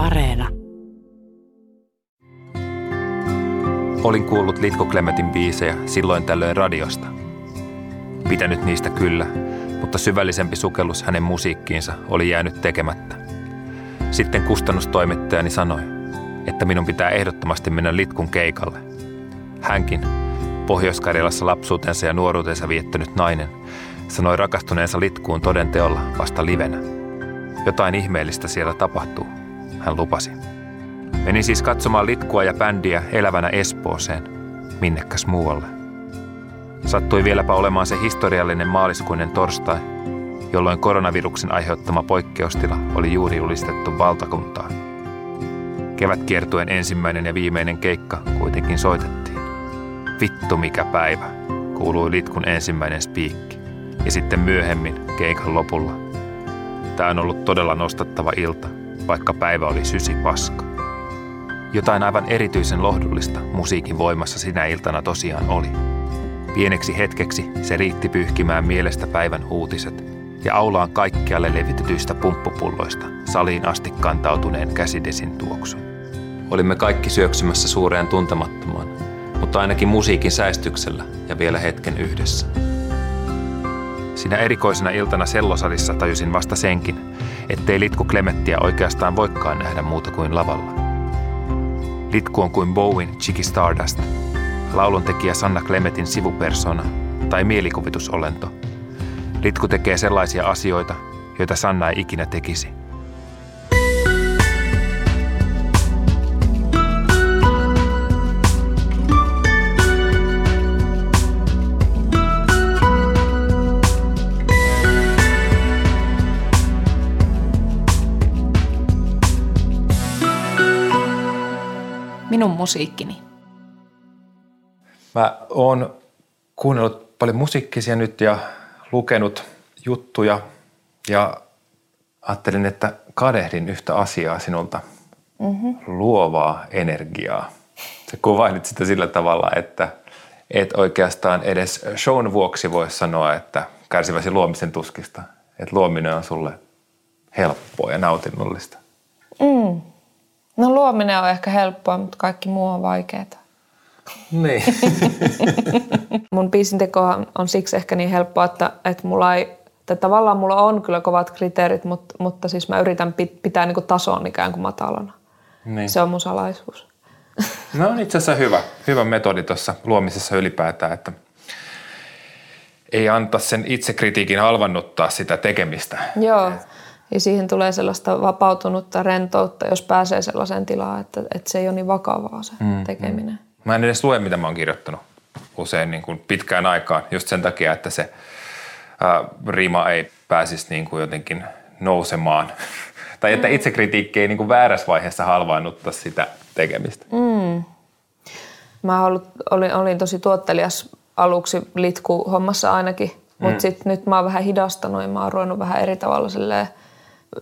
Areena. Olin kuullut Litko Klemetin biisejä silloin tällöin radiosta. Pitänyt niistä kyllä, mutta syvällisempi sukellus hänen musiikkiinsa oli jäänyt tekemättä. Sitten kustannustoimittajani sanoi, että minun pitää ehdottomasti mennä Litkun keikalle. Hänkin, Pohjois-Karjalassa lapsuutensa ja nuoruutensa viettänyt nainen, sanoi rakastuneensa Litkuun todenteolla vasta livenä. Jotain ihmeellistä siellä tapahtuu, hän lupasi. Menin siis katsomaan Litkua ja bändiä elävänä Espooseen, minnekäs muualle. Sattui vieläpä olemaan se historiallinen maaliskuinen torstai, jolloin koronaviruksen aiheuttama poikkeustila oli juuri julistettu valtakuntaan. Kevätkiertuen ensimmäinen ja viimeinen keikka kuitenkin soitettiin. Vittu mikä päivä, kuului Litkun ensimmäinen spiikki. Ja sitten myöhemmin keikan lopulla. Tämä on ollut todella nostattava ilta, vaikka päivä oli sysi paska. Jotain aivan erityisen lohdullista musiikin voimassa sinä iltana tosiaan oli. Pieneksi hetkeksi se riitti pyyhkimään mielestä päivän uutiset ja aulaan kaikkialle levitetyistä pumppupulloista saliin asti kantautuneen käsidesin tuoksun. Olimme kaikki syöksymässä suureen tuntemattomaan, mutta ainakin musiikin säistyksellä ja vielä hetken yhdessä. Siinä erikoisena iltana sellosalissa tajusin vasta senkin, ettei Litku Klemettiä oikeastaan voikaan nähdä muuta kuin lavalla. Litku on kuin Bowen Chicky Stardust, lauluntekijä Sanna Klemetin sivupersona tai mielikuvitusolento. Litku tekee sellaisia asioita, joita Sanna ei ikinä tekisi – minun musiikkini? Mä oon kuunnellut paljon musiikkisia nyt ja lukenut juttuja ja ajattelin, että kadehdin yhtä asiaa sinulta. Mm-hmm. Luovaa energiaa. Sä kuvailit sitä sillä tavalla, että et oikeastaan edes shown vuoksi voi sanoa, että kärsiväsi luomisen tuskista. Että luominen on sulle helppoa ja nautinnollista. Mm. No luominen on ehkä helppoa, mutta kaikki muu on vaikeaa. Niin. Mun biisinteko on siksi ehkä niin helppoa, että, että mulla ei, että tavallaan mulla on kyllä kovat kriteerit, mutta, mutta siis mä yritän pitää niin tason ikään kuin matalana. Niin. Se on mun salaisuus. No on itse asiassa hyvä, hyvä metodi tuossa luomisessa ylipäätään, että ei anta sen itsekritiikin halvannuttaa sitä tekemistä. Joo. Ja siihen tulee sellaista vapautunutta rentoutta, jos pääsee sellaiseen tilaan, että, että se ei ole niin vakavaa se mm, mm. tekeminen. Mm. Mä en edes lue, mitä mä oon kirjoittanut usein niin kuin pitkään aikaan, just sen takia, että se ää, rima ei pääsisi niin kuin jotenkin nousemaan. tai että mm. itsekritiikki ei niin kuin väärässä vaiheessa halvaannutta sitä tekemistä. Mm. Mä ollut, olin, olin tosi tuottelias aluksi litku hommassa ainakin, mutta mm. sitten nyt mä oon vähän hidastanut ja mä oon ruvennut vähän eri tavalla silleen –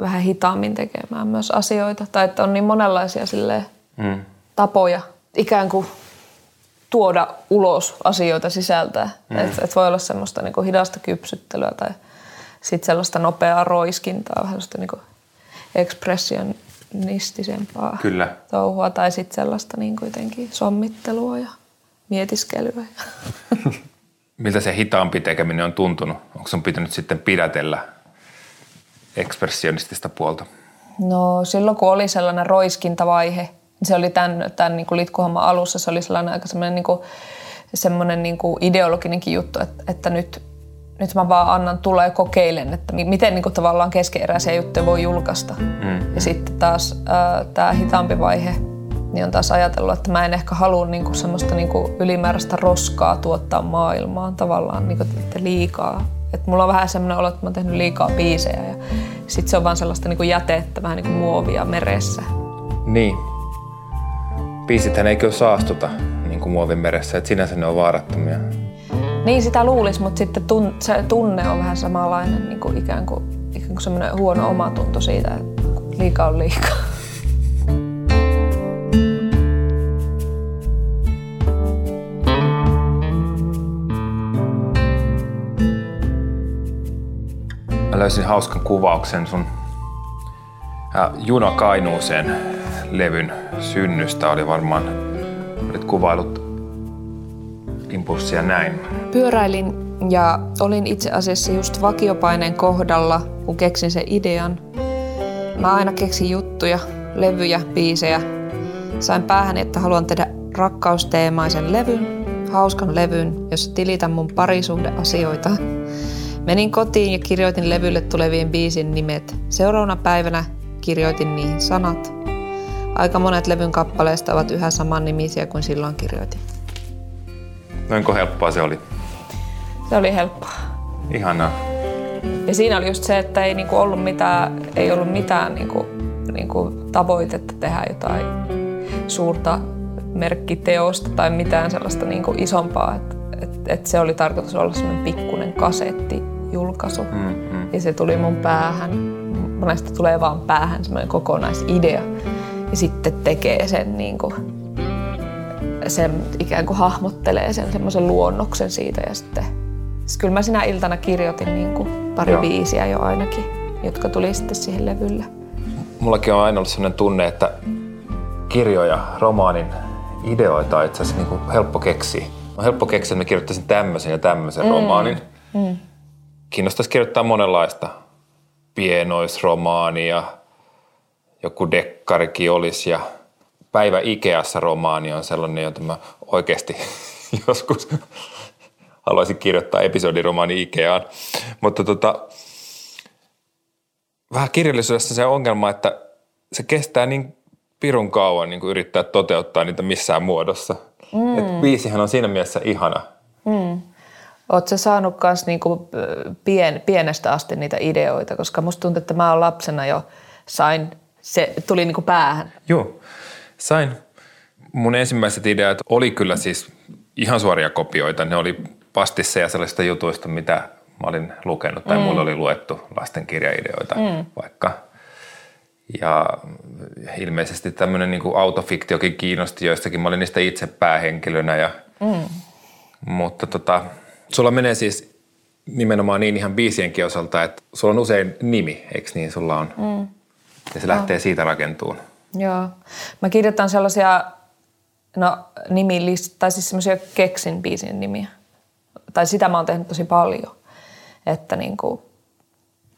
vähän hitaammin tekemään myös asioita. Tai että on niin monenlaisia silleen, mm. tapoja ikään kuin tuoda ulos asioita sisältää. Mm. Että et voi olla semmoista niinku hidasta kypsyttelyä tai sitten sellaista nopeaa roiskintaa, vähän sellaista niinku ekspressionistisempaa Kyllä. touhua tai sitten sellaista niin kuitenkin sommittelua ja mietiskelyä. Miltä se hitaampi tekeminen on tuntunut? Onko sun pitänyt sitten pidätellä ekspressionistista puolta? No silloin kun oli sellainen roiskintavaihe, se oli tämän, tämän niin kuin litkuhomman alussa, se oli sellainen aika semmoinen, niin kuin, semmoinen niin kuin ideologinenkin juttu, että, että nyt, nyt mä vaan annan tulla ja kokeilen, että miten niin kuin tavallaan keskeeräisiä juttuja voi julkaista. Mm. Ja sitten taas äh, tämä hitaampi vaihe, niin on taas ajatellut, että mä en ehkä halua niinku semmoista niinku ylimääräistä roskaa tuottaa maailmaan tavallaan niinku, liikaa et mulla on vähän semmoinen olo, että mä oon tehnyt liikaa biisejä ja sit se on vaan sellaista niinku jätettä, vähän niin kuin muovia meressä. Niin. Biisithän eikö saastuta niin kuin muovin meressä, että sinänsä ne on vaarattomia. Niin, sitä luulisi, mutta sitten tun, se tunne on vähän samanlainen, niin kuin ikään kuin, ikään kuin semmoinen huono omatunto siitä, että liikaa on liikaa. Löysin hauskan kuvauksen sun Juna Kainuuseen levyn synnystä oli varmaan, olit kuvailut impulssia näin. Pyöräilin ja olin itse asiassa just vakiopaineen kohdalla, kun keksin sen idean. Mä aina keksin juttuja, levyjä, biisejä. Sain päähän, että haluan tehdä rakkausteemaisen levyn, hauskan levyn, jossa tilitän mun parisuhdeasioita. Menin kotiin ja kirjoitin levylle tulevien biisin nimet. Seuraavana päivänä kirjoitin niihin sanat. Aika monet levyn kappaleista ovat yhä saman nimisiä kuin silloin kirjoitin. Noinko helppoa se oli? Se oli helppoa. Ihanaa. Ja siinä oli just se, että ei niinku ollut mitään, ei ollut mitään niinku, niinku tavoitetta tehdä jotain suurta merkkiteosta tai mitään sellaista niinku isompaa. Et, et, et se oli tarkoitus olla semmoinen pikkuinen kasettijulkaisu. Mm, mm. Ja se tuli mun päähän. Monesta tulee vaan päähän semmoinen kokonaisidea. Ja sitten tekee sen niinku, sen ikään kuin hahmottelee sen semmoisen luonnoksen siitä ja sitten siis kyllä mä sinä iltana kirjoitin niin kuin pari Joo. biisiä jo ainakin, jotka tuli sitten siihen levylle. Mullakin on aina ollut sellainen tunne, että kirjoja, romaanin ideoita on itse asiassa niin kuin helppo keksiä. On helppo keksiä, että mä kirjoittaisin tämmöisen ja tämmöisen mm. romaanin. Mm. Kiinnostaisi kirjoittaa monenlaista. Pienoisromaania, joku dekkarikin olisi ja Päivä Ikeassa romaani on sellainen, jota mä oikeasti joskus haluaisin kirjoittaa episodiromaani Ikeaan. Mutta tota, vähän kirjallisuudessa se ongelma, että se kestää niin pirun kauan niin kuin yrittää toteuttaa niitä missään muodossa. Mm. Et biisihän on siinä mielessä ihana. Mm. Oletko saanut myös niinku pien, pienestä asti niitä ideoita? Koska musta tuntuu, että mä oon lapsena jo sain, se tuli niinku päähän. Joo, sain. Mun ensimmäiset ideat oli kyllä siis ihan suoria kopioita. Ne oli pastisseja sellaisista jutuista, mitä mä olin lukenut tai mm. mulle oli luettu lastenkirjaideoita mm. vaikka. Ja ilmeisesti tämmöinen niin autofiktiokin kiinnosti joistakin. Mä olin niistä itse päähenkilönä. Ja, mm. Mutta tota, sulla menee siis nimenomaan niin ihan biisienkin osalta, että sulla on usein nimi, eikö niin sulla on? Mm. Ja se lähtee no. siitä rakentuun. Joo. Mä kirjoitan sellaisia no, nimilist, tai siis semmoisia keksin biisin nimiä. Tai sitä mä oon tehnyt tosi paljon. Että niin kuin,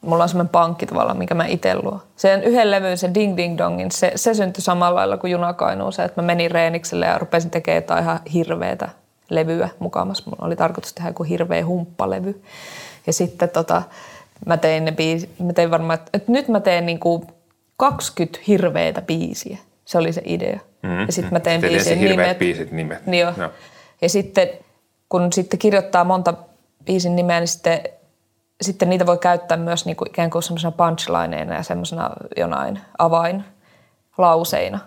mulla on semmoinen pankki tavallaan, mikä mä itse luon. Sen yhden levyn, se Ding Ding Dongin, se, se syntyi samalla lailla kuin Junakainuun se, että mä menin reenikselle ja rupesin tekemään jotain ihan hirveätä levyä mukamassa. Mulla oli tarkoitus tehdä joku hirveä humppalevy. Ja sitten tota, mä tein ne biisi, mä tein varmaan, että, nyt mä teen niin kuin 20 hirveitä biisiä. Se oli se idea. Mm-hmm. Ja sitten mä tein biisin nimet. biisit nimet. Niin jo. No. Ja sitten kun sitten kirjoittaa monta biisin nimeä, niin sitten, sitten niitä voi käyttää myös niin kuin ikään kuin semmoisena punchlineina ja semmoisena jonain avainlauseina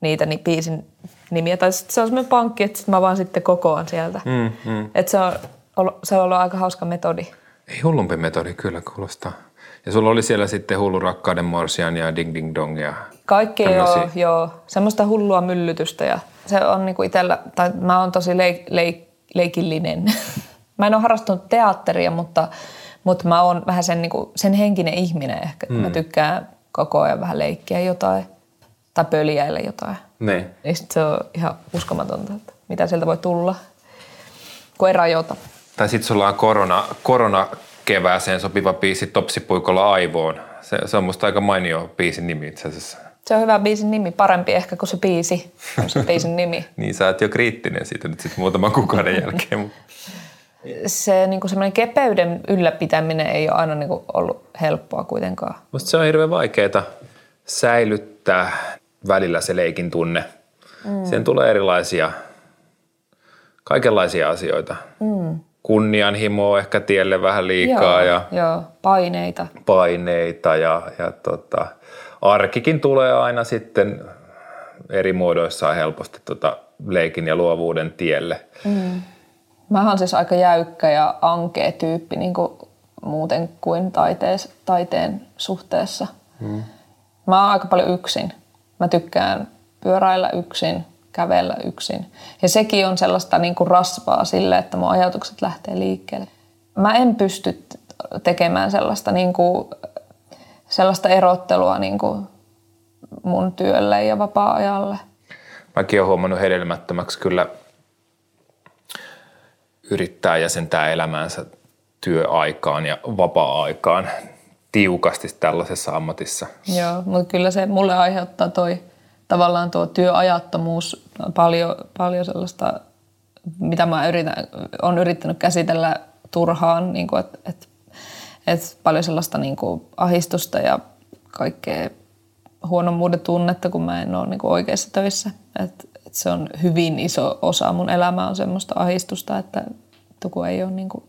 niitä niin biisin nimiä. Tai sitten se on semmoinen pankki, että sit mä vaan sitten kokoan sieltä. Mm, mm. Että se on, se on ollut aika hauska metodi. Ei hullumpi metodi kyllä kuulostaa. Ja sulla oli siellä sitten hullu rakkauden morsian ja ding ding dong ja Kaikki joo, joo. Semmoista hullua myllytystä ja se on niinku itsellä, tai mä oon tosi leik, leik, leikillinen. mä en ole harrastunut teatteria, mutta, mutta mä oon vähän sen, niinku, sen henkinen ihminen ehkä. Mm. Mä tykkään koko ajan vähän leikkiä jotain tai pöljäillä jotain. Ne. Ja sit se on ihan uskomatonta, että mitä sieltä voi tulla, kun ei rajoita. Tai sitten sulla on korona, korona kevääseen sopiva biisi Topsipuikolla aivoon. Se, se on musta aika mainio biisin nimi itse asiassa. Se on hyvä biisin nimi, parempi ehkä kuin se biisi on se biisin nimi. niin, sä oot jo kriittinen siitä nyt sitten muutaman kuukauden jälkeen. se niin semmoinen kepeyden ylläpitäminen ei ole aina niin kuin ollut helppoa kuitenkaan. Musta se on hirveän vaikeaa säilyttää välillä se leikin tunne. Mm. Siihen tulee erilaisia, kaikenlaisia asioita. Mm kunnianhimoa ehkä tielle vähän liikaa. Joo, ja joo. paineita. Paineita ja, ja tota, arkikin tulee aina sitten eri muodoissaan helposti tota leikin ja luovuuden tielle. Mm. Mä oon siis aika jäykkä ja ankea tyyppi niin kuin muuten kuin taitees, taiteen suhteessa. Mm. Mä oon aika paljon yksin. Mä tykkään pyöräillä yksin, kävellä yksin. Ja sekin on sellaista niin kuin rasvaa sille, että mun ajatukset lähtee liikkeelle. Mä en pysty tekemään sellaista, niin kuin, sellaista erottelua niin kuin mun työlle ja vapaa-ajalle. Mäkin olen huomannut hedelmättömäksi kyllä yrittää jäsentää elämäänsä työaikaan ja vapaa-aikaan tiukasti tällaisessa ammatissa. Joo, mutta kyllä se mulle aiheuttaa toi tavallaan tuo työajattomuus paljon, paljon sellaista, mitä mä yritän, on yrittänyt käsitellä turhaan, niin että et, et paljon sellaista niin kuin ahistusta ja kaikkea huonommuuden tunnetta, kun mä en ole niin kuin oikeissa töissä. Et, et se on hyvin iso osa mun elämää on semmoista ahistusta, että tuku ei ole niin kuin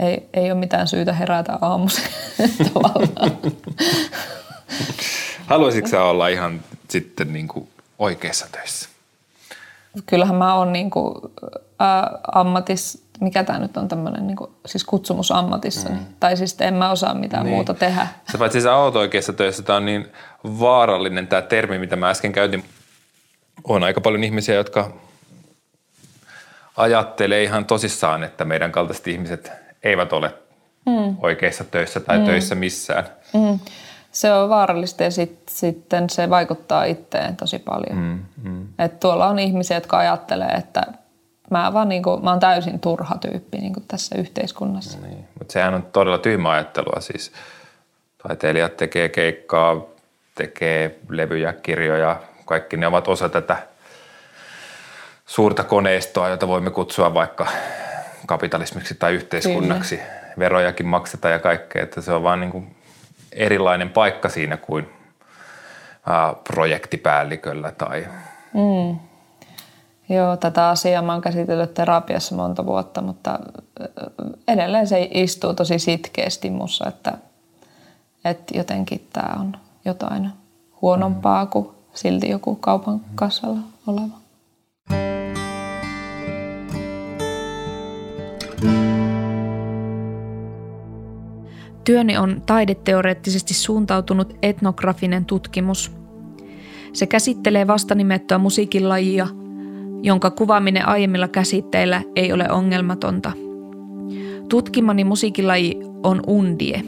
ei, ei ole mitään syytä herätä aamuisin tavallaan. Haluaisitko sä olla ihan sitten niin kuin oikeassa töissä? Kyllähän mä oon niin kuin, ä, ammatis, mikä tämä nyt on tämmöinen niin kuin, siis kutsumusammatissa. Mm. Tai siis en mä osaa mitään niin. muuta tehdä. Sä paitsi sä oot oikeassa töissä, tämä on niin vaarallinen tämä termi, mitä mä äsken käytin. On aika paljon ihmisiä, jotka ajattelee ihan tosissaan, että meidän kaltaiset ihmiset eivät ole mm. oikeissa töissä tai mm. töissä missään. Mm. Se on vaarallista ja sit, sitten se vaikuttaa itteen tosi paljon. Mm, mm. Et tuolla on ihmisiä, jotka ajattelee, että mä, vaan niinku, mä oon täysin turha tyyppi niinku tässä yhteiskunnassa. No niin. Mutta sehän on todella tyhmä ajattelua. Siis taiteilijat tekee keikkaa, tekee levyjä, kirjoja, kaikki ne ovat osa tätä suurta koneistoa, jota voimme kutsua vaikka kapitalismiksi tai yhteiskunnaksi. Kyllä. Verojakin maksetaan ja kaikkea, että se on vaan niin kuin erilainen paikka siinä kuin ää, projektipäälliköllä tai... Mm. Joo, tätä asiaa mä oon käsitellyt terapiassa monta vuotta, mutta edelleen se istuu tosi sitkeästi mussa, että, että jotenkin tämä on jotain huonompaa kuin silti joku kaupan kassalla oleva. Työni on taideteoreettisesti suuntautunut etnografinen tutkimus. Se käsittelee vastanimettyä musiikinlajia, jonka kuvaaminen aiemmilla käsitteillä ei ole ongelmatonta. Tutkimani musiikilaji on undie.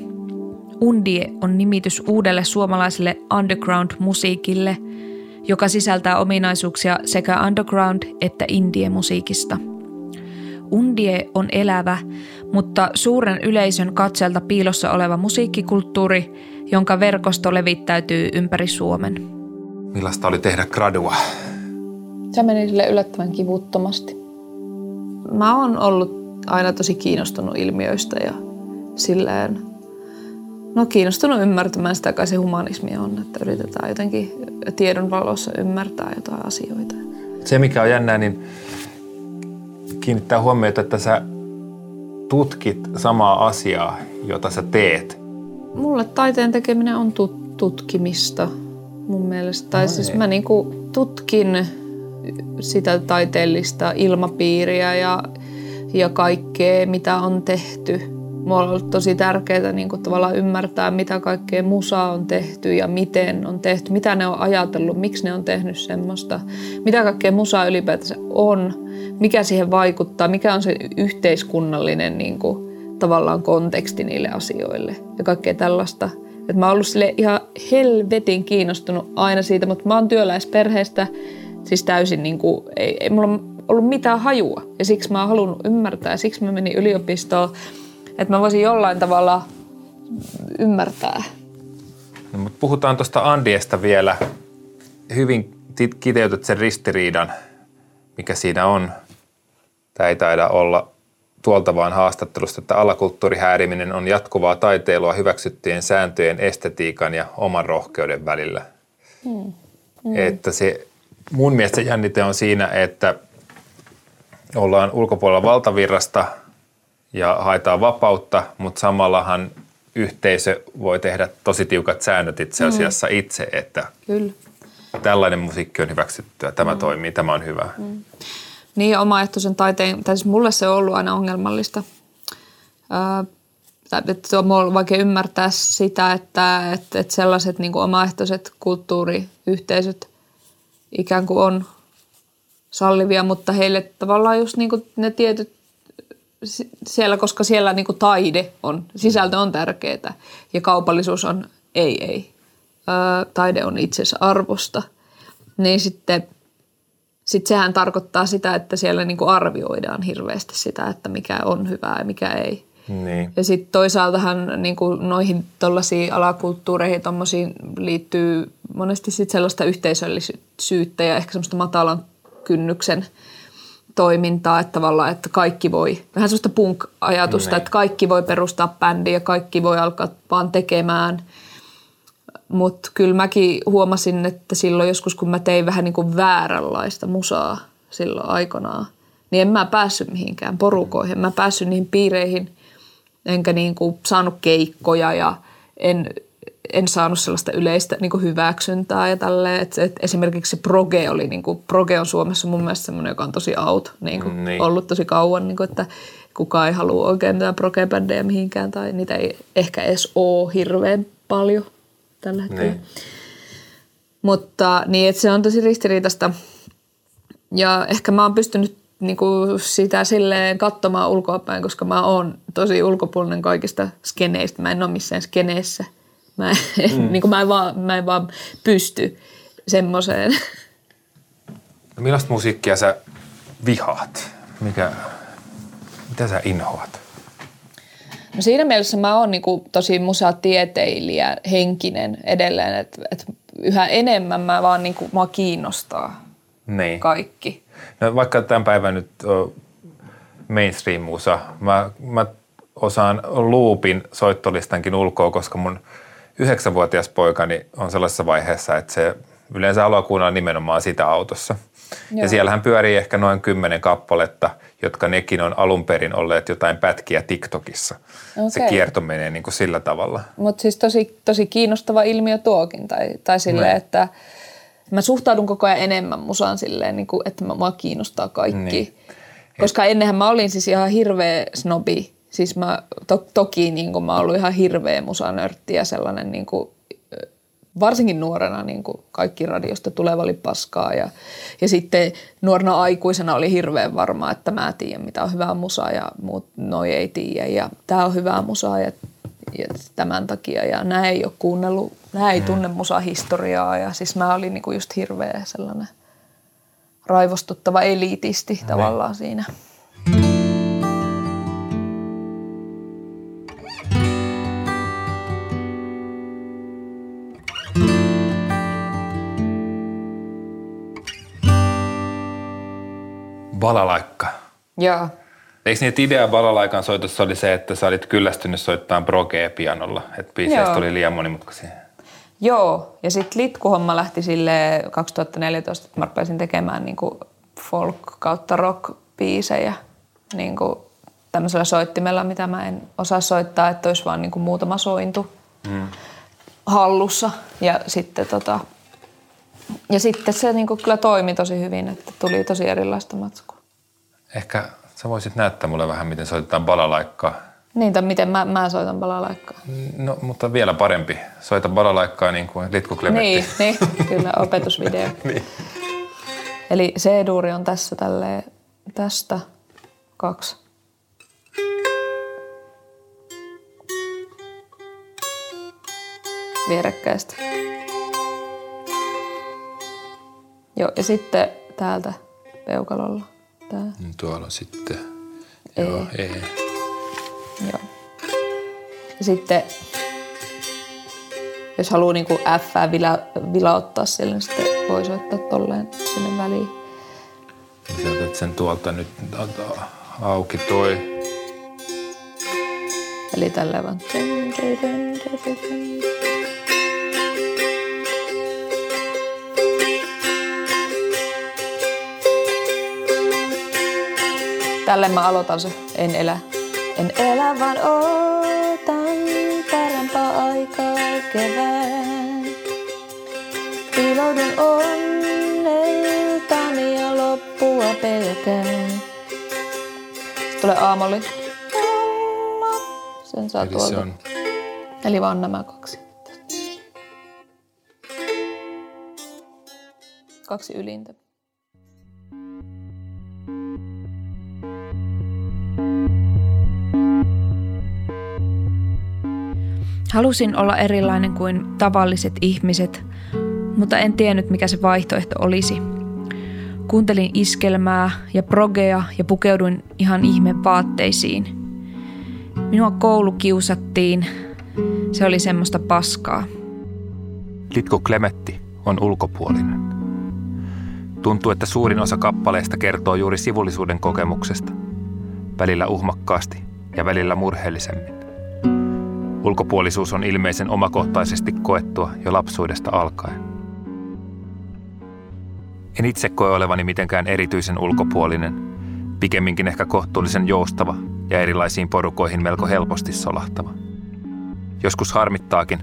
Undie on nimitys uudelle suomalaiselle underground-musiikille, joka sisältää ominaisuuksia sekä underground- että indie-musiikista. Undie on elävä, mutta suuren yleisön katselta piilossa oleva musiikkikulttuuri, jonka verkosto levittäytyy ympäri Suomen. Millaista oli tehdä gradua? Se meni sille yllättävän kivuttomasti. Mä oon ollut aina tosi kiinnostunut ilmiöistä ja silleen, no kiinnostunut ymmärtämään sitä, kai se humanismi on, että yritetään jotenkin tiedon valossa ymmärtää jotain asioita. Se, mikä on jännää, niin kiinnittää huomiota, että sä tutkit samaa asiaa, jota sä teet? Mulle taiteen tekeminen on tut- tutkimista mun mielestä. Tai no siis niin. mä niinku tutkin sitä taiteellista ilmapiiriä ja, ja kaikkea, mitä on tehty. Mulla on ollut tosi tärkeää niin kuin tavallaan ymmärtää, mitä kaikkea musa on tehty ja miten on tehty, mitä ne on ajatellut, miksi ne on tehnyt semmoista, mitä kaikkea musa ylipäätänsä on mikä siihen vaikuttaa, mikä on se yhteiskunnallinen niin kuin, tavallaan konteksti niille asioille ja kaikkea tällaista. Et mä oon ollut sille ihan helvetin kiinnostunut aina siitä, mutta mä oon työläisperheestä, siis täysin niin kuin, ei, ei mulla ollut mitään hajua. Ja siksi mä oon halunnut ymmärtää siksi mä menin yliopistoon, että mä voisin jollain tavalla ymmärtää. No, mutta puhutaan tuosta Andiesta vielä. Hyvin kiteytät sen ristiriidan, mikä siinä on Tämä ei taida olla tuolta vaan haastattelusta, että alakulttuurihääriminen on jatkuvaa taiteilua hyväksyttyjen sääntöjen, estetiikan ja oman rohkeuden välillä. Mm. Mm. Että se, mun mielestä se jännite on siinä, että ollaan ulkopuolella valtavirrasta ja haetaan vapautta, mutta samallahan yhteisö voi tehdä tosi tiukat säännöt itse asiassa mm. itse, että Kyllä. tällainen musiikki on hyväksyttyä, tämä mm. toimii, tämä on hyvä. Mm. Niin, omaehtoisen taiteen, tai siis mulle se on ollut aina ongelmallista. Öö, että on ollut vaikea ymmärtää sitä, että, että, että sellaiset niin kuin omaehtoiset kulttuuriyhteisöt ikään kuin on sallivia, mutta heille tavallaan just niin kuin ne tietyt siellä, koska siellä niin kuin taide on, sisältö on tärkeää ja kaupallisuus on ei, ei. ää, taide on itsensä arvosta, niin sitten sit sehän tarkoittaa sitä, että siellä niinku arvioidaan hirveästi sitä, että mikä on hyvää ja mikä ei. Niin. Ja sitten toisaaltahan niin kuin noihin tuollaisiin alakulttuureihin tommosiin liittyy monesti sit sellaista yhteisöllisyyttä ja ehkä semmoista matalan kynnyksen toimintaa, että tavallaan, että kaikki voi, vähän sellaista punk-ajatusta, Niin. että kaikki voi perustaa bändiä ja kaikki voi alkaa vaan tekemään. Mutta kyllä mäkin huomasin, että silloin joskus, kun mä tein vähän niin kuin vääränlaista musaa silloin aikanaan, niin en mä päässyt mihinkään porukoihin. Mä päässyt niihin piireihin, enkä niin kuin saanut keikkoja ja en, en saanut sellaista yleistä niin kuin hyväksyntää ja tälleen. Et, et esimerkiksi se proge oli, niin kuin, proge on Suomessa mun mielestä semmoinen, joka on tosi out, niin kuin Niin. niin. ollut tosi kauan, niin kuin, että kukaan ei halua oikein mitään proge-bändejä mihinkään tai niitä ei ehkä edes ole hirveän paljon tällä hetkellä. Niin. Niin. Mutta niin, että se on tosi ristiriitasta. Ja ehkä mä oon pystynyt niinku sitä silleen katsomaan ulkoapäin, koska mä oon tosi ulkopuolinen kaikista skeneistä. Mä en ole missään skeneessä. Mä en, mm. niinku mä en, vaan, mä en vaan pysty semmoiseen. No millaista musiikkia sä vihaat? Mikä, mitä sä inhoat? No siinä mielessä mä oon niinku tosi musatieteilijä, henkinen edelleen, että et yhä enemmän mä vaan niinku, mua kiinnostaa Niin. kaikki. No, vaikka tämän päivän nyt mainstream-musa, mä, mä osaan loopin soittolistankin ulkoa, koska mun yhdeksänvuotias poikani on sellaisessa vaiheessa, että se yleensä haluaa kuunnella nimenomaan sitä autossa. Joo. Ja siellähän pyörii ehkä noin kymmenen kappaletta, jotka nekin on alun perin olleet jotain pätkiä TikTokissa. Se Okei. kierto menee niin kuin sillä tavalla. Mutta siis tosi, tosi kiinnostava ilmiö tuokin. Tai, tai silleen, Niin. että mä suhtaudun koko ajan enemmän musaan silleen, niin kuin, että mä, mua kiinnostaa kaikki. Niin. Niin. Koska ennenhän mä olin siis ihan hirveä snobi. Siis mä to, toki niin kuin mä oon ollut ihan hirveä musanörtti ja sellainen niin kuin, varsinkin nuorena niin kuin kaikki radiosta tuleva oli paskaa ja, ja sitten nuorena aikuisena oli hirveän varma, että mä tiedän mitä on hyvää musaa ja muut noi ei tiedä ja tämä on hyvää musaa ja, ja tämän takia ja nämä ei ole kuunnellut, nämä ei tunne musahistoriaa ja siis mä olin niin kuin just hirveä sellainen raivostuttava elitisti tavallaan siinä. Balalaikka. Joo. Eikö että idea balalaikan soitossa oli se, että sä olit kyllästynyt soittamaan progea pianolla, että biiseistä oli liian monimutkaisia? Joo, ja sitten litkuhomma lähti sille 2014, että mä rupesin tekemään niinku folk kautta rock biisejä niinku tämmöisellä soittimella, mitä mä en osaa soittaa, että olisi vaan niinku muutama sointu mm. hallussa. Ja sitten, tota, ja sitten se niinku kyllä toimi tosi hyvin, että tuli tosi erilaista matskua. Ehkä sä voisit näyttää mulle vähän, miten soitetaan balalaikkaa. Niin, tai miten mä, mä soitan balalaikkaa. No, mutta vielä parempi. Soita balalaikkaa niin kuin Litku Klemetti. Niin, niin, kyllä opetusvideo. Niin. Eli C-duuri on tässä tälleen, tästä kaksi. Vierekkäistä. Joo, ja sitten täältä peukalolla. Tää. Niin Tuolla on sitten, Ei. joo, ei. Joo. Ja sitten, jos haluaa niinku F vila, vilauttaa sille, niin sitten voi soittaa tolleen sinne väliin. Sä otat sen tuolta nyt auki toi. Eli tälleen vaan. Tälle mä aloitan se En elä. En elä vaan ootan parempaa aikaa kevään. Piiloudun onneltani ja loppua pelkään. Sitten tulee aamoli. Sen saa Eli tuolta. se on, Eli vaan nämä kaksi. Kaksi ylintä. Halusin olla erilainen kuin tavalliset ihmiset, mutta en tiennyt mikä se vaihtoehto olisi. Kuuntelin iskelmää ja progea ja pukeuduin ihan ihme vaatteisiin. Minua koulu kiusattiin. Se oli semmoista paskaa. Litko Klemetti on ulkopuolinen. Tuntuu, että suurin osa kappaleista kertoo juuri sivullisuuden kokemuksesta. Välillä uhmakkaasti ja välillä murheellisemmin. Ulkopuolisuus on ilmeisen omakohtaisesti koettua jo lapsuudesta alkaen. En itse koe olevani mitenkään erityisen ulkopuolinen, pikemminkin ehkä kohtuullisen joustava ja erilaisiin porukoihin melko helposti solahtava. Joskus harmittaakin,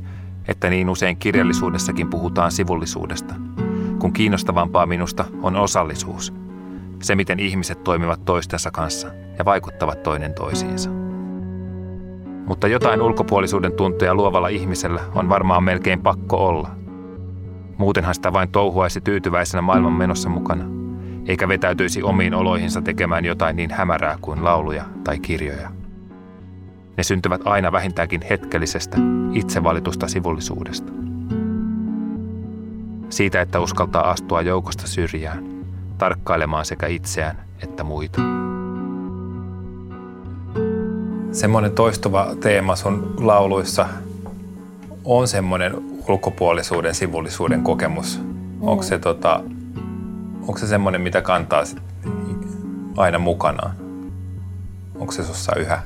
että niin usein kirjallisuudessakin puhutaan sivullisuudesta, kun kiinnostavampaa minusta on osallisuus, se miten ihmiset toimivat toistensa kanssa ja vaikuttavat toinen toisiinsa. Mutta jotain ulkopuolisuuden tuntoja luovalla ihmisellä on varmaan melkein pakko olla. Muutenhan sitä vain touhuaisi tyytyväisenä maailman menossa mukana, eikä vetäytyisi omiin oloihinsa tekemään jotain niin hämärää kuin lauluja tai kirjoja. Ne syntyvät aina vähintäänkin hetkellisestä, itse valitusta sivullisuudesta. Siitä, että uskaltaa astua joukosta syrjään, tarkkailemaan sekä itseään että muita. Semmoinen toistuva teema sun lauluissa on semmoinen ulkopuolisuuden, sivullisuuden kokemus. Mm. Onko se, tota, onko se semmoinen, mitä kantaa sit aina mukanaan? Onko se sussa yhä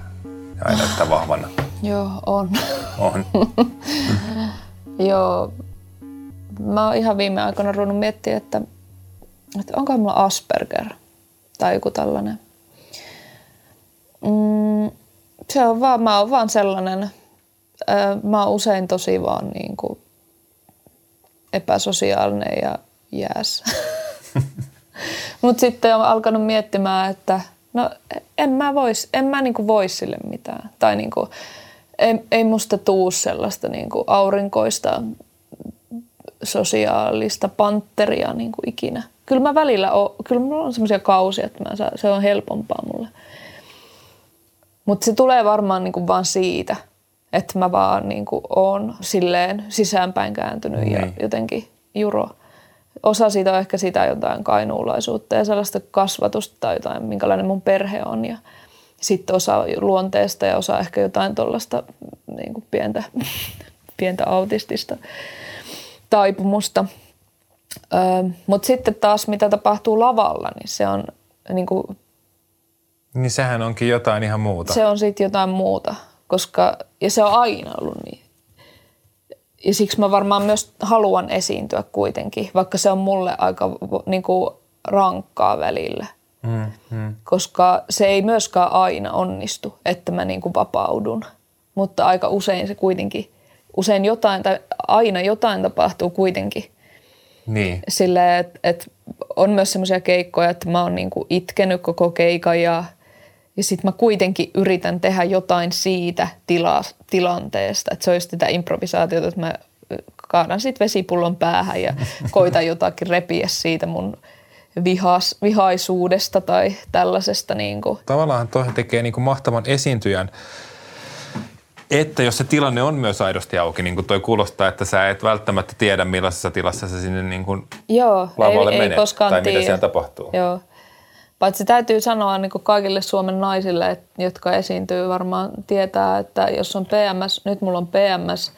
aina yhtä vahvana? Joo, on. On. Joo. Mä oon ihan viime aikoina ruvennut miettiä, että, että onko mulla Asperger tai joku tällainen. Mm, se on vaan, mä oon vaan sellainen, mä oon usein tosi vaan niin kuin epäsosiaalinen ja jääs. Mutta sitten on alkanut miettimään, että no en mä vois, en mä niinku vois sille mitään. Tai niinku, ei, ei musta tuu sellaista niinku aurinkoista sosiaalista pantteria niinku ikinä. Kyllä mä välillä oon, kyllä mulla on semmoisia kausia, että mä saan, se on helpompaa mulle. Mutta se tulee varmaan niinku vaan siitä, että mä vaan niinku oon silleen sisäänpäin kääntynyt niin. ja jotenkin juro osa siitä on ehkä sitä jotain kainuulaisuutta ja sellaista kasvatusta tai jotain, minkälainen mun perhe on. Ja sitten osa luonteesta ja osa ehkä jotain tuollaista niin pientä, pientä autistista taipumusta. Öö, Mutta sitten taas mitä tapahtuu lavalla, niin se on niin kuin, Niin sehän onkin jotain ihan muuta. Se on sitten jotain muuta, koska, ja se on aina ollut niin ja siksi mä varmaan myös haluan esiintyä kuitenkin, vaikka se on mulle aika niin kuin, rankkaa välillä. Mm, mm. Koska se ei myöskään aina onnistu, että mä niin kuin vapaudun. Mutta aika usein se kuitenkin, usein jotain tai aina jotain tapahtuu kuitenkin. Niin. Silleen, että et on myös semmoisia keikkoja, että mä oon niin kuin itkenyt koko keikan ja – ja sitten mä kuitenkin yritän tehdä jotain siitä tila, tilanteesta. Että se olisi sitä improvisaatiota, että mä kaadan sitten vesipullon päähän ja koitan jotakin repiä siitä mun vihas, vihaisuudesta tai tällaisesta. Niin kuin. Tavallaan tuo tekee niin kuin mahtavan esiintyjän, että jos se tilanne on myös aidosti auki, niin kuin toi kuulostaa, että sä et välttämättä tiedä millaisessa tilassa sä sinne niin kuin Joo, lavalle ei, menet ei koskaan tai tiedä. mitä siellä tapahtuu. Joo. Paitsi täytyy sanoa niin kuin kaikille Suomen naisille, jotka esiintyy varmaan tietää, että jos on PMS, nyt mulla on PMS,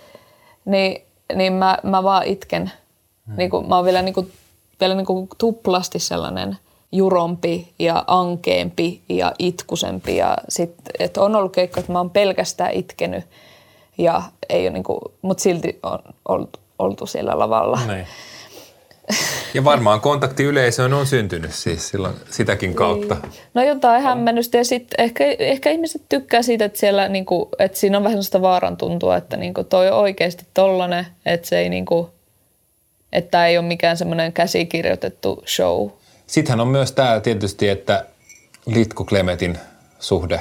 niin, niin mä, mä vaan itken. Hmm. Niin kuin, mä oon vielä, niin kuin, vielä niin kuin tuplasti sellainen jurompi ja ankeempi ja itkusempi. Ja sit, et on ollut keikko, että mä oon pelkästään itkenyt, ja ei ole niin kuin, mutta silti on oltu, oltu siellä lavalla. Niin. Ja varmaan kontakti yleisöön on syntynyt siis silloin sitäkin kautta. Niin. No jotain hämmennystä ja sitten ehkä, ehkä ihmiset tykkää siitä, että, siellä, niinku, että siinä on vähän sellaista vaaran tuntua, että niinku toi on oikeasti tollanen, että se ei niinku, että ei ole mikään semmoinen käsikirjoitettu show. Sittenhän on myös tämä tietysti, että Litku Klemetin suhde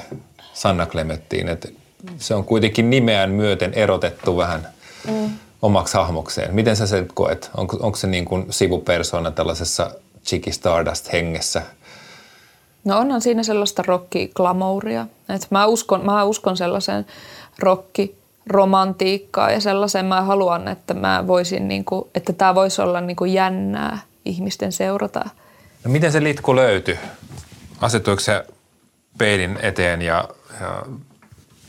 Sanna Klemettiin, että se on kuitenkin nimeään myöten erotettu vähän mm omaksi hahmokseen. Miten sä sen koet? Onko, onko se niin kuin sivupersona tällaisessa Chicky Stardust-hengessä? No onhan siinä sellaista rock-glamouria. mä, uskon, mä uskon sellaiseen rock romantiikkaa ja sellaisen mä haluan, että mä voisin, niin kuin, että tämä voisi olla niin kuin jännää ihmisten seurata. No miten se litku löytyi? Asetuiko se peilin eteen ja, ja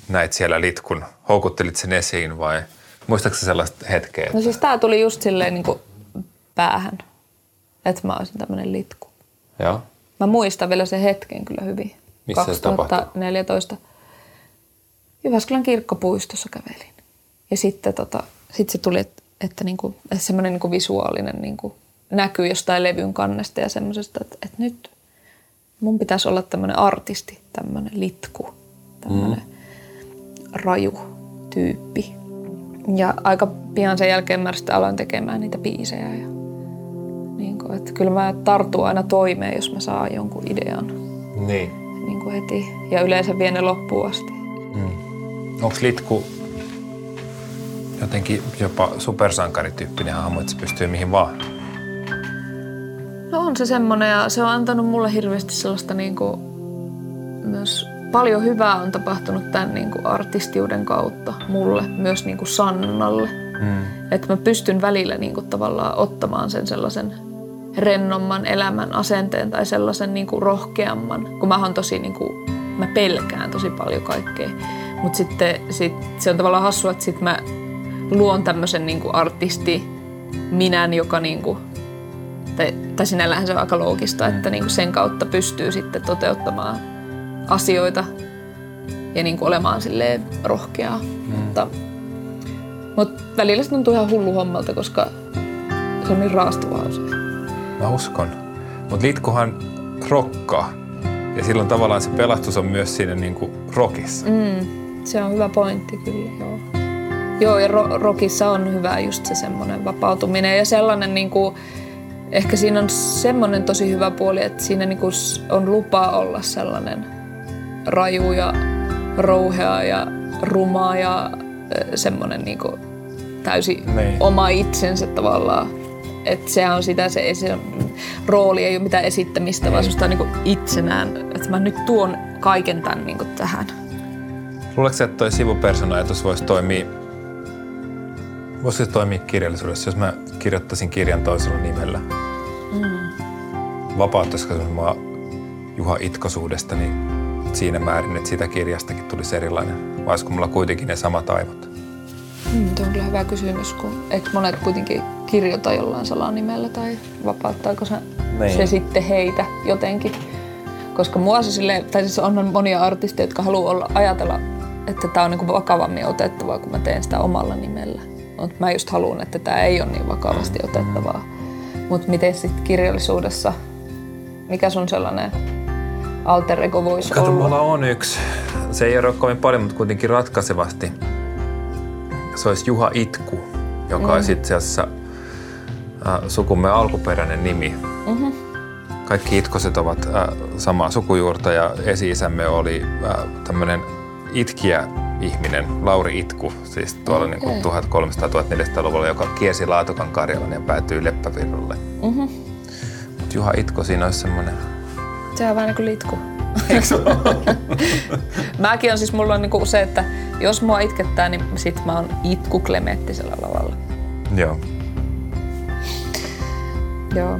näit siellä litkun? Houkuttelit sen esiin vai muistatko sellaista hetkeä? No siis tämä tuli just silleen niin kuin päähän, että mä olisin tämmöinen litku. Joo. Mä muistan vielä sen hetken kyllä hyvin. Missä se tapahtui? 2014. Jyväskylän kirkkopuistossa kävelin. Ja sitten tota, sit se tuli, että, että, niinku, että semmoinen niinku visuaalinen niinku näkyy jostain levyn kannesta ja semmoisesta, että, että nyt mun pitäisi olla tämmöinen artisti, tämmöinen litku, tämmöinen mm. raju tyyppi. Ja aika pian sen jälkeen mä sitten aloin tekemään niitä biisejä. Ja, niin kuin, että kyllä mä tartun aina toimeen, jos mä saan jonkun idean. Niin. Niin kuin heti. Ja yleensä vie ne loppuun asti. Mm. Onko litku jotenkin jopa supersankarityyppinen hahmo, että se pystyy mihin vaan? No on se semmoinen ja se on antanut mulle hirveästi sellaista niin kuin, myös paljon hyvää on tapahtunut tämän niin kuin artistiuden kautta mulle, myös niin kuin Sannalle. Mm. Että mä pystyn välillä niin kuin tavallaan ottamaan sen sellaisen rennomman elämän asenteen tai sellaisen niin kuin rohkeamman, kun mä oon tosi niin kuin, mä pelkään tosi paljon kaikkea. Mutta sitten sit, se on tavallaan hassua, että sit mä luon tämmöisen niin kuin artisti minän, joka niin kuin, tai, tai sinällähän se on aika loogista, että niin kuin sen kautta pystyy sitten toteuttamaan asioita ja niin kuin olemaan silleen rohkeaa. Mm. Mutta, mutta välillä se tuntuu ihan hullu hommalta, koska se on niin raastavaa usein. Mä uskon. Mutta Litkuhan rokkaa. Ja silloin tavallaan se pelastus on myös siinä niin kuin rockissa. Mm, se on hyvä pointti kyllä, joo. Joo, ja ro- rockissa on hyvä just se semmoinen vapautuminen ja sellainen niin kuin, ehkä siinä on semmoinen tosi hyvä puoli, että siinä niin kuin on lupa olla sellainen raju ja rouhea ja rumaa ja semmoinen niin kuin täysin niin. oma itsensä tavallaan. Että sehän on sitä, se, se rooli ei ole mitään esittämistä, vaan semmoista niin itsenään, että mä nyt tuon kaiken tämän niin tähän. Luuletko että toi sivupersona-ajatus voisi toimia, voisi toimia kirjallisuudessa, jos mä kirjoittaisin kirjan toisella nimellä? Mm. Vapauttaisiko se mua Juha Itkosuudesta niin siinä määrin, että siitä kirjastakin tulisi erilainen? Vai olisiko mulla kuitenkin ne samat aivot? Mm, tuo on kyllä hyvä kysymys, kun eikö monet kuitenkin kirjoita jollain salanimellä tai vapauttaako se, niin. se sitten heitä jotenkin. Koska mua se sille, tai siis on monia artisteja, jotka haluaa olla, ajatella, että tämä on niin vakavammin otettavaa, kun mä teen sitä omalla nimellä. Mutta mä just haluan, että tämä ei ole niin vakavasti otettavaa. Mutta miten sitten kirjallisuudessa, mikä sun sellainen alter ego voisi Kato, olla? mulla on yksi. Se ei ole kovin paljon, mutta kuitenkin ratkaisevasti. Se olisi Juha Itku, joka mm. olisi itse asiassa äh, sukumme alkuperäinen nimi. Mm-hmm. Kaikki itkoset ovat äh, samaa sukujuurta ja esi-isämme oli äh, tämmöinen itkiä ihminen, Lauri Itku, siis tuolla okay. niin 1300-1400-luvulla, joka kiersi Laatokan Karjalan ja päätyi Leppävirrolle. Mm-hmm. Mutta Juha Itko, siinä olisi semmoinen... Se on vähän niin kuin litku. Mäkin on siis, mulla on niinku se, että jos mua itkettää, niin sit mä oon itku klemettisellä lavalla. Joo. Joo.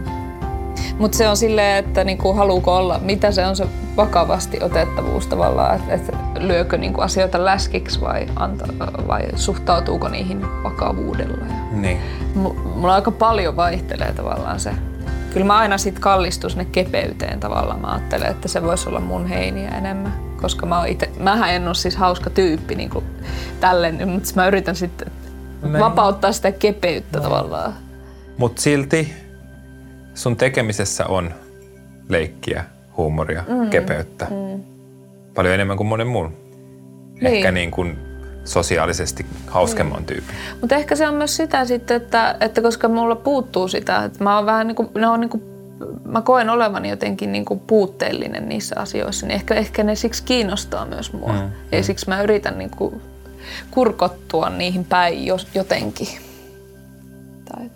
Mutta se on silleen, että niinku, haluuko olla, mitä se on se vakavasti otettavuus tavallaan, että et lyökö niinku asioita läskiksi vai, anta, vai suhtautuuko niihin vakavuudella. Ja niin. Mulla aika paljon vaihtelee tavallaan se. Kyllä mä aina sit kallistun sinne kepeyteen tavallaan. Mä ajattelen, että se voisi olla mun heiniä enemmän. Koska mä ite, mähän en ole siis hauska tyyppi niin kuin tälleen, mutta mä yritän sitten vapauttaa sitä kepeyttä tavallaan. Mutta silti sun tekemisessä on leikkiä, huumoria, mm. kepeyttä. Mm. Paljon enemmän kuin monen muun. Niin. Ehkä niin kuin sosiaalisesti hauskemman mm. tyyppi. Mutta ehkä se on myös sitä sitten, että, että koska mulla puuttuu sitä, että mä oon vähän niin kuin, ne on niin kuin, mä koen olevani jotenkin niin kuin puutteellinen niissä asioissa, niin ehkä, ehkä ne siksi kiinnostaa myös mua. Mm. Ja mm. siksi mä yritän niin kuin kurkottua niihin päin jos, jotenkin. Tai